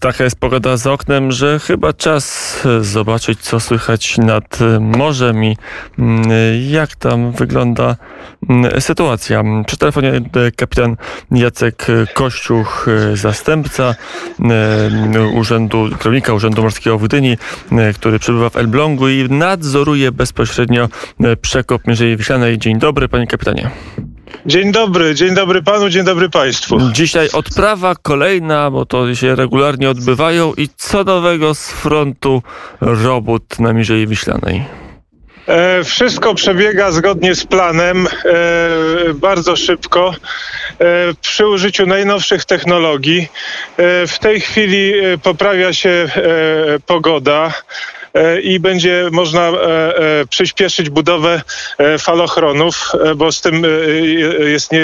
Taka jest pogoda za oknem, że chyba czas zobaczyć, co słychać nad morzem i mm, jak tam wygląda mm, sytuacja. Przy telefonie e, kapitan Jacek Kościuch, e, zastępca e, urzędu, kierownika Urzędu Morskiego w Gdyni, który przebywa w Elblągu i nadzoruje bezpośrednio przekop Mierzei Wiślanej. Dzień dobry, panie kapitanie. Dzień dobry, dzień dobry panu, dzień dobry państwu. Dzisiaj odprawa kolejna, bo to się regularnie odbywają i co nowego z frontu robót na Mierzei Wiślanej? E, wszystko przebiega zgodnie z planem, e, bardzo szybko, e, przy użyciu najnowszych technologii. E, w tej chwili e, poprawia się e, pogoda. E, i będzie można e, e, przyspieszyć budowę falochronów, bo z tym jest nie,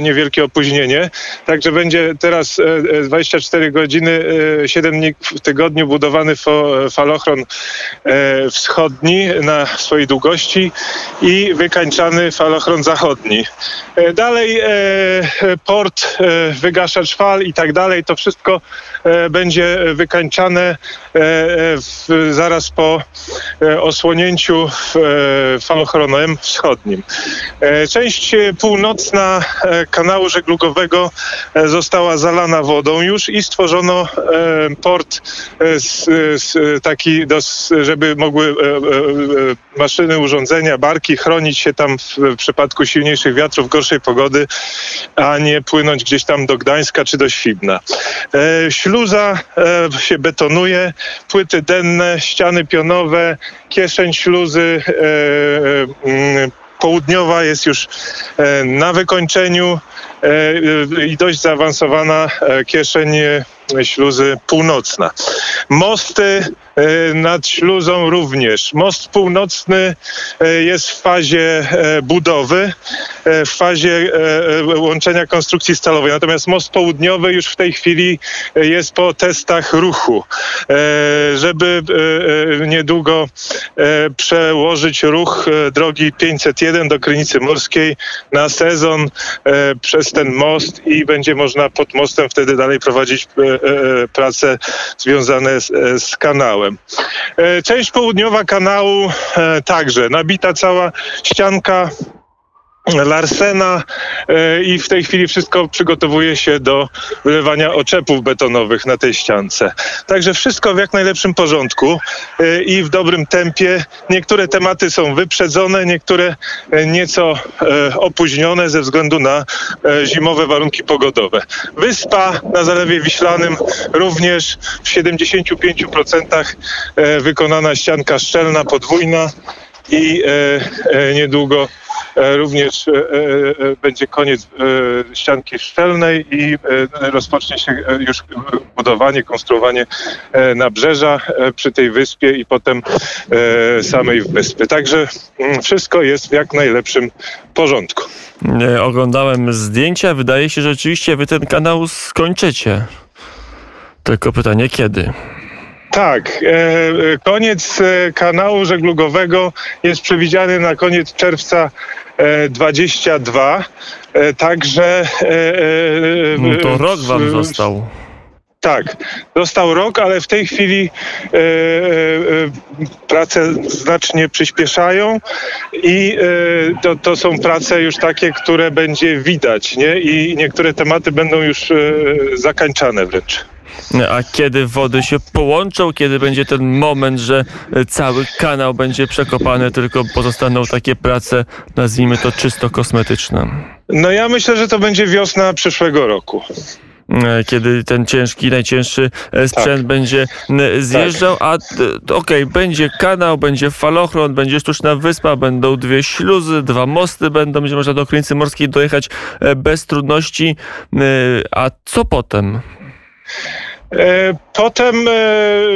niewielkie opóźnienie. Także będzie teraz 24 godziny, 7 dni w tygodniu budowany falochron wschodni na swojej długości i wykańczany falochron zachodni. Dalej port, wygaszacz fal i tak dalej, to wszystko będzie wykańczane zaraz zaraz po e, osłonięciu e, falochronem wschodnim. E, część północna kanału żeglugowego została zalana wodą już i stworzono port taki, żeby mogły maszyny, urządzenia, barki chronić się tam w przypadku silniejszych wiatrów, gorszej pogody, a nie płynąć gdzieś tam do Gdańska czy do Świdna. Śluza się betonuje, płyty denne, ściany ściany pionowe, kieszeń śluzy e, e, południowa jest już e, na wykończeniu i dość zaawansowana kieszeń śluzy północna. Mosty E, nad śluzą również. Most północny e, jest w fazie e, budowy, w fazie łączenia konstrukcji stalowej. Natomiast most południowy już w tej chwili jest po testach ruchu, żeby niedługo przełożyć ruch drogi 501 do Krynicy Morskiej na sezon przez ten most i będzie można pod mostem wtedy dalej prowadzić prace związane z, z kanałem. E, część południowa kanału e, także nabita cała ścianka Larsena e, i w tej chwili wszystko przygotowuje się do wylewania oczepów betonowych na tej ściance. Także wszystko w jak najlepszym porządku e, i w dobrym tempie. Niektóre tematy są wyprzedzone, niektóre e, nieco opóźnione ze względu na zimowe warunki pogodowe. Wyspa na Zalewie Wiślanym również w 75% wykonana ścianka szczelna, podwójna i niedługo E, również e, e, będzie koniec ścianki szczelnej i rozpocznie się już budowanie, konstruowanie nabrzeża przy tej wyspie i potem samej wyspy. Także mm, wszystko jest w jak najlepszym porządku. Oglądałem zdjęcia. Wydaje się, że rzeczywiście wy ten kanał skończycie. Tylko pytanie, kiedy? Tak, koniec kanału żeglugowego jest przewidziany na koniec czerwca 22. E, e, także. E, no to rok wam został. Tak, został rok, ale w tej chwili e, e, prace znacznie przyspieszają i e, to, to, są prace już takie, które będzie widać, nie? I niektóre tematy będą już e, zakańczane wręcz. A kiedy wody się połączą, kiedy będzie ten moment, że cały kanał będzie przekopany, tylko pozostaną takie prace, nazwijmy to czysto kosmetyczne? No ja myślę, że to będzie wiosna przyszłego roku kiedy ten ciężki, najcięższy e, sprzęt tak. będzie zjeżdżał, tak. a okej, okay, będzie kanał, będzie falochron, będzie sztuczna wyspa, będą dwie śluzy, dwa mosty będą, będzie można do Krynicy Morskiej dojechać e, bez trudności, a co potem? E, potem e,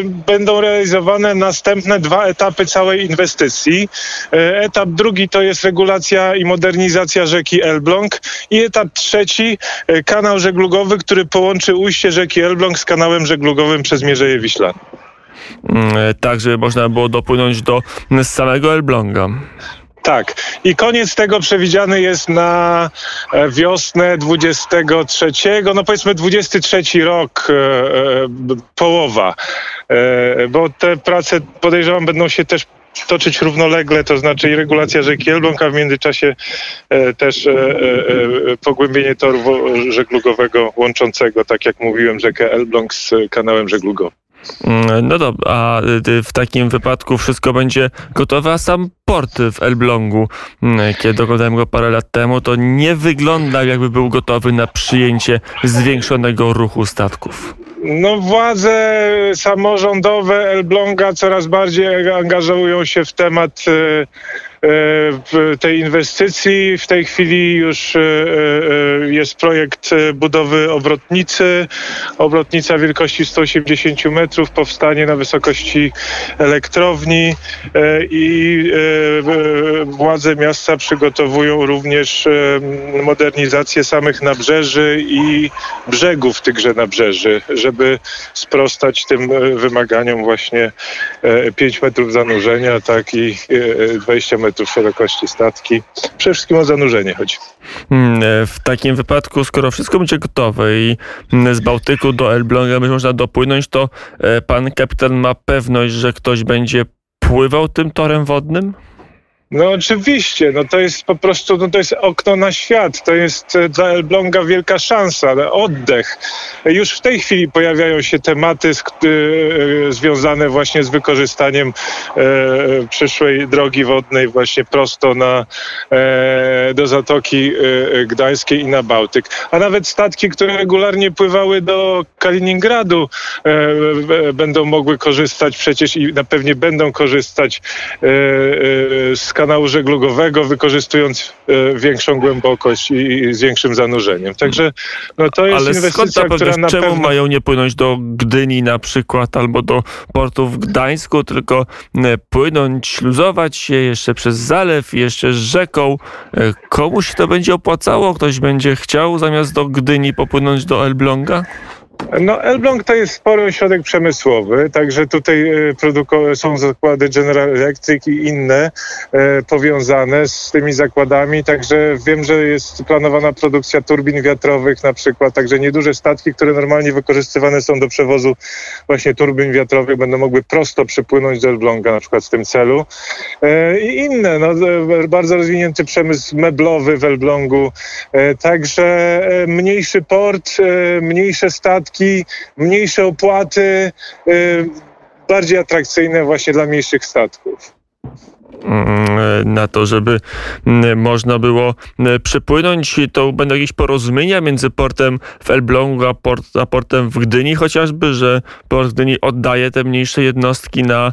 będą realizowane następne dwa etapy całej inwestycji. E, etap drugi to jest regulacja i modernizacja rzeki Elbląg i etap trzeci kanał żeglugowy, który połączy ujście rzeki Elbląg z kanałem żeglugowym przez Mierzeję Wiślaną. Mm, tak, żeby można było dopłynąć do samego Elbląga. Tak. I koniec tego przewidziany jest na e, wiosnę 23, no powiedzmy 23 rok, e, e, połowa. Bo te prace podejrzewam będą się też toczyć równolegle, to znaczy i regulacja rzeki Elbląg, a w międzyczasie też pogłębienie toru żeglugowego łączącego, tak jak mówiłem, rzekę Elbląg z kanałem żeglugowym. Mm, no dobra, a y, w takim wypadku wszystko będzie gotowe, a sam port w Elblągu, mm, kiedy oglądałem go parę lat temu, to nie wygląda jakby był gotowy na przyjęcie zwiększonego ruchu statków. No władze samorządowe Elbląga coraz bardziej angażują się w temat y, E, tej inwestycji. W tej chwili już e, e, jest projekt budowy obrotnicy. Obrotnica wielkości 180 metrów powstanie na wysokości elektrowni i władze miasta przygotowują również modernizację samych nabrzeży i brzegów tychże nabrzeży, żeby sprostać tym wymaganiom właśnie 5 metrów zanurzenia, tak i 20 metrów metrów szerokości statki. Przede wszystkim o zanurzenie chodzi. Hmm, e, w takim wypadku, skoro wszystko będzie gotowe i mm, z Bałtyku do Elbląga będzie można dopłynąć, to e, pan kapitan ma pewność, że ktoś będzie pływał tym torem wodnym? No oczywiście, no to jest po prostu, no to jest okno na świat, to jest e, dla Elbląga wielka szansa, oddech. Już w tej chwili pojawiają się tematy z, y, związane właśnie z wykorzystaniem e, przyszłej drogi wodnej właśnie prosto na, e, do Zatoki Gdańskiej i na Bałtyk. A nawet statki, które regularnie pływały do Kaliningradu będą mogły korzystać przecież i na pewnie będą korzystać z kanału żeglugowego, wykorzystując e, większą głębokość i, z większym zanurzeniem. Także no, to jest Ale inwestycja, skąd która na czemu pewno... mają nie płynąć do Gdyni na przykład albo do portu w Gdańsku, tylko e, płynąć, śluzować się jeszcze przez zalew, jeszcze rzeką. E, komuś to będzie opłacało? Ktoś będzie chciał zamiast do Gdyni popłynąć do Elbląga? No, Elbląg to jest spory ośrodek przemysłowy, także tutaj e, są zakłady General Electric i inne e, powiązane z tymi zakładami, także wiem, że jest planowana produkcja turbin wiatrowych na przykład, także nieduże statki, które normalnie wykorzystywane są do przewozu właśnie turbin wiatrowych będą mogły prosto przypłynąć do Elbląga na przykład w tym celu. E, i inne, no, bardzo rozwinięty przemysł meblowy w Elblągu, także mniejszy port, mniejsze statki, mniejsze opłaty, y, bardziej atrakcyjne właśnie dla mniejszych statków. Mm, na to, żeby mm, można było mm, przypłynąć. To będą jakieś porozumienia między portem w Elblągu a, port, a portem w Gdyni chociażby, że port w Gdyni oddaje te mniejsze jednostki na,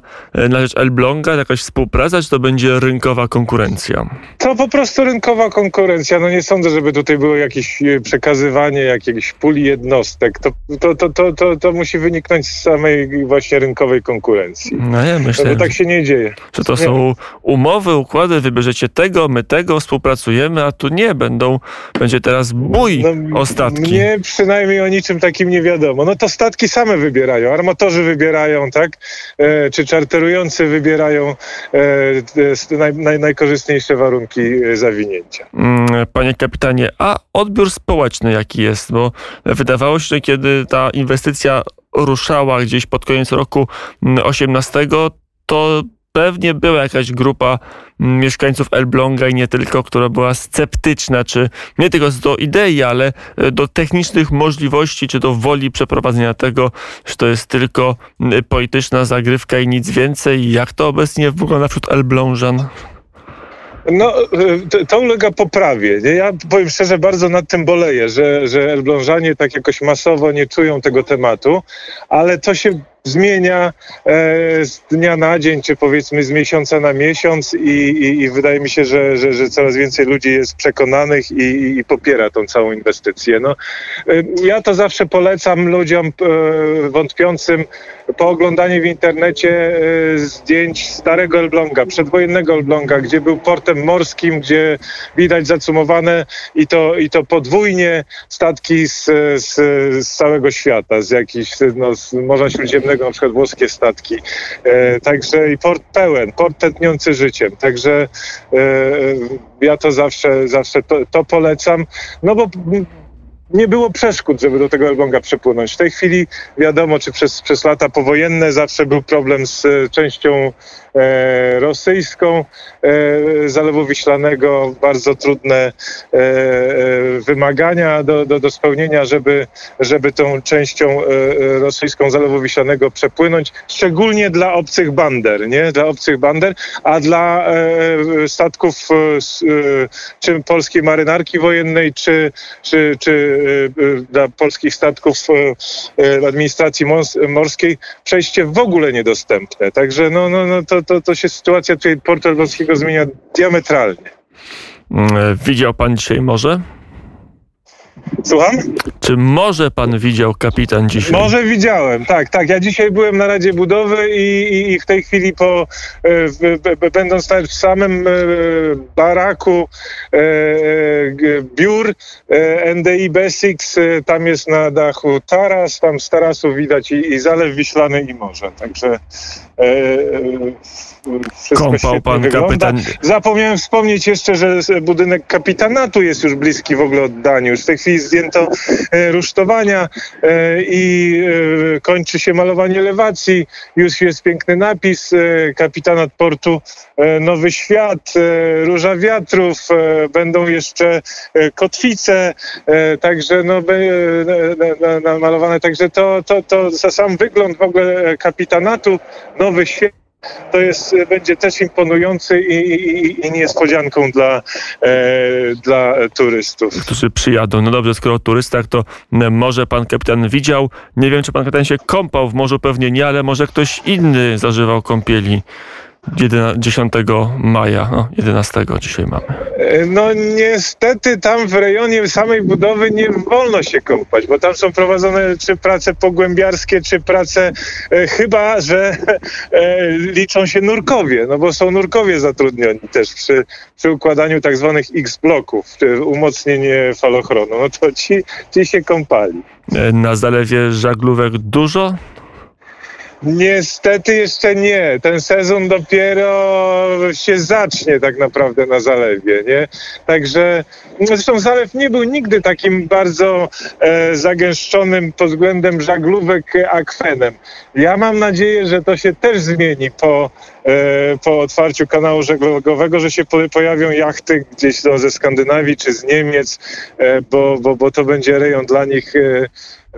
na rzecz Elbląga, jakaś współpraca, czy to będzie rynkowa konkurencja? To po prostu rynkowa konkurencja. No nie sądzę, żeby tutaj było jakieś e, przekazywanie jakiejś puli jednostek. To, to, to, to, to, to musi wyniknąć z samej właśnie rynkowej konkurencji. No ja myślę, no, tak się nie dzieje. Że to są umowy, układy, wybierzecie tego, my tego, współpracujemy, a tu nie, będą, będzie teraz bój no, o statki. Mnie przynajmniej o niczym takim nie wiadomo. No to statki same wybierają, armatorzy wybierają, tak? E, czy czarterujący wybierają e, naj, naj, najkorzystniejsze warunki e, zawinięcia. Mm, panie kapitanie, a odbiór społeczny jaki jest? Bo wydawało się, że kiedy ta inwestycja ruszała gdzieś pod koniec roku 18, mm, to pewnie była jakaś grupa mieszkańców Elbląga i nie tylko, która była sceptyczna, czy nie tylko do idei, ale e, do technicznych możliwości, czy do woli przeprowadzenia tego, że to jest tylko polityczna zagrywka i nic więcej. Jak to obecnie wygląda wśród Elblążan? No, e, to ulega poprawie. Ja powiem szczerze, bardzo nad tym boleję, że, że Elblążanie tak jakoś masowo nie czują tego tematu, ale to się zmienia e, z dnia na dzień, czy powiedzmy z miesiąca na miesiąc i, i, i wydaje mi się, że, że, że, coraz więcej ludzi jest przekonanych i, i, popiera tą całą inwestycję. No, e, ja to zawsze polecam ludziom e, wątpiącym po oglądaniu w internecie zdjęć starego Elbląga, przedwojennego Elbląga, gdzie był portem morskim, gdzie widać zacumowane i to, i to podwójnie statki z, z, z całego świata, z jakichś no, z Morza Śródziemnego niedaleko na przykład włoskie statki. E, Także i port pełen, port tętniący życiem. Także e, ja to zawsze, zawsze to, to polecam, no bo nie było przeszkód, żeby do tego Elbląga przepłynąć. W tej chwili wiadomo, czy przez, przez lata powojenne zawsze był problem z e, częścią e, rosyjską e, Zalewu Wiślanego, bardzo trudne e, e, wymagania do, do, do spełnienia, żeby, żeby tą częścią e, rosyjską Zalewu Wiślanego przepłynąć, szczególnie dla obcych bander, nie? Dla obcych bander, a dla statków czy polskiej marynarki wojennej, czy, czy, czy dla polskich statków e, administracji mors- morskiej przejście w ogóle niedostępne. Także no, no, no to, to, to się sytuacja tutaj portu elbląskiego zmienia diametralnie. Mm, Widział pan dzisiaj morze? Słucham? Czy może pan widział kapitan dzisiaj? Może widziałem, tak, tak. Ja dzisiaj byłem na Radzie Budowy i, i, i w tej chwili po, e, będąc w samym e, baraku e, e, biur e, NDI Besiks, e, tam jest na dachu taras, tam z tarasu widać i, i Zalew Wiślany i morze, także wszystko Kąpał pan wygląda. kapitan. Zapomniałem wspomnieć jeszcze, że budynek kapitanatu jest już bliski w ogóle oddaniu. Już w tej chwili zdjęto e, rusztowania e, i e, kończy się malowanie elewacji. Już jest piękny napis. E, kapitanat portu Nowy Świat, Róża Wiatrów. Będą jeszcze kotwice, także no, namalowane. Także to, to, to za sam wygląd w ogóle kapitanatu Nowy Świat to jest, będzie też imponujący i, i, i niespodzianką dla, e, dla turystów. którzy przyjadą. No dobrze, skoro o turystach, to m, może pan kapitan widział. Nie wiem, czy pan kapitan się kąpał w morzu, pewnie nie, ale może ktoś inny zażywał kąpieli 11 10 maja, no 11 dzisiaj mamy. No niestety tam w rejonie samej budowy nie wolno się kąpać, bo tam są prowadzone czy prace pogłębiarskie, czy prace e, chyba, że e, liczą się nurkowie, no bo są nurkowie zatrudnioni też przy, przy układaniu tak zwanych X-bloków, czy umocnienie falochronu. No to ci, ci się kąpali. E, Na zalewie żaglówek dużo? Niestety jeszcze nie. Ten sezon dopiero się zacznie tak naprawdę na zalewie, nie? Także no zresztą zalew nie był nigdy takim bardzo e, zagęszczonym pod względem żaglówek akwenem. Ja mam nadzieję, że to się też zmieni po, e, po otwarciu kanału żeglugowego, że się po, pojawią jachty gdzieś no, ze Skandynawii czy z Niemiec, e, bo, bo, bo to będzie rejon dla nich e,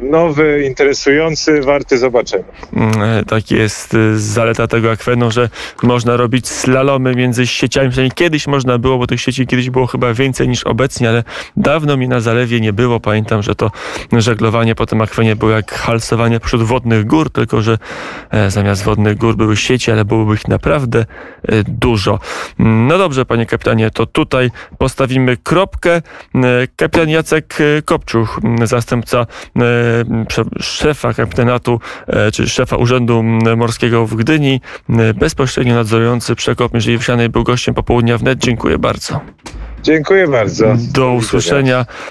nowy, interesujący, warty zobaczenia. Mm, e, Tak jest y, zaleta tego akwenu, że można robić slalomy między sieciami. Kiedyś można było, bo tych sieci kiedyś było chyba więcej niż obecnie, ale dawno mi na zalewie nie było. Pamiętam, że to żeglowanie po tym akwenie było jak halsowanie pośród wodnych gór, tylko że e, zamiast wodnych gór były sieci, ale byłoby ich naprawdę e, dużo. Mm, No dobrze, panie kapitanie, to tutaj postawimy kropkę. E, Kapitan Jacek e, Kopczuch, m, zastępca e, szefa kapitanatu, e, czy szefa Urzędu Morskiego w Gdyni, m, bezpośrednio nadzorujący przekop Mierzei Wsianej, był gościem popołudnia wnet. Dziękuję bardzo. Dziękuję bardzo. Do usłyszenia.